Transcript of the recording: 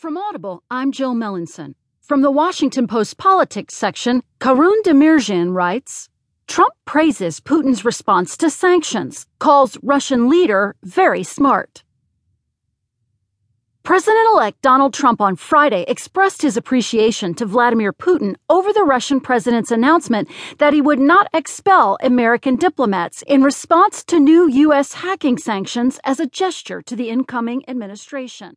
From Audible, I'm Jill Melancon. From the Washington Post Politics section, Karoun Demirjian writes Trump praises Putin's response to sanctions, calls Russian leader very smart. President elect Donald Trump on Friday expressed his appreciation to Vladimir Putin over the Russian president's announcement that he would not expel American diplomats in response to new U.S. hacking sanctions as a gesture to the incoming administration.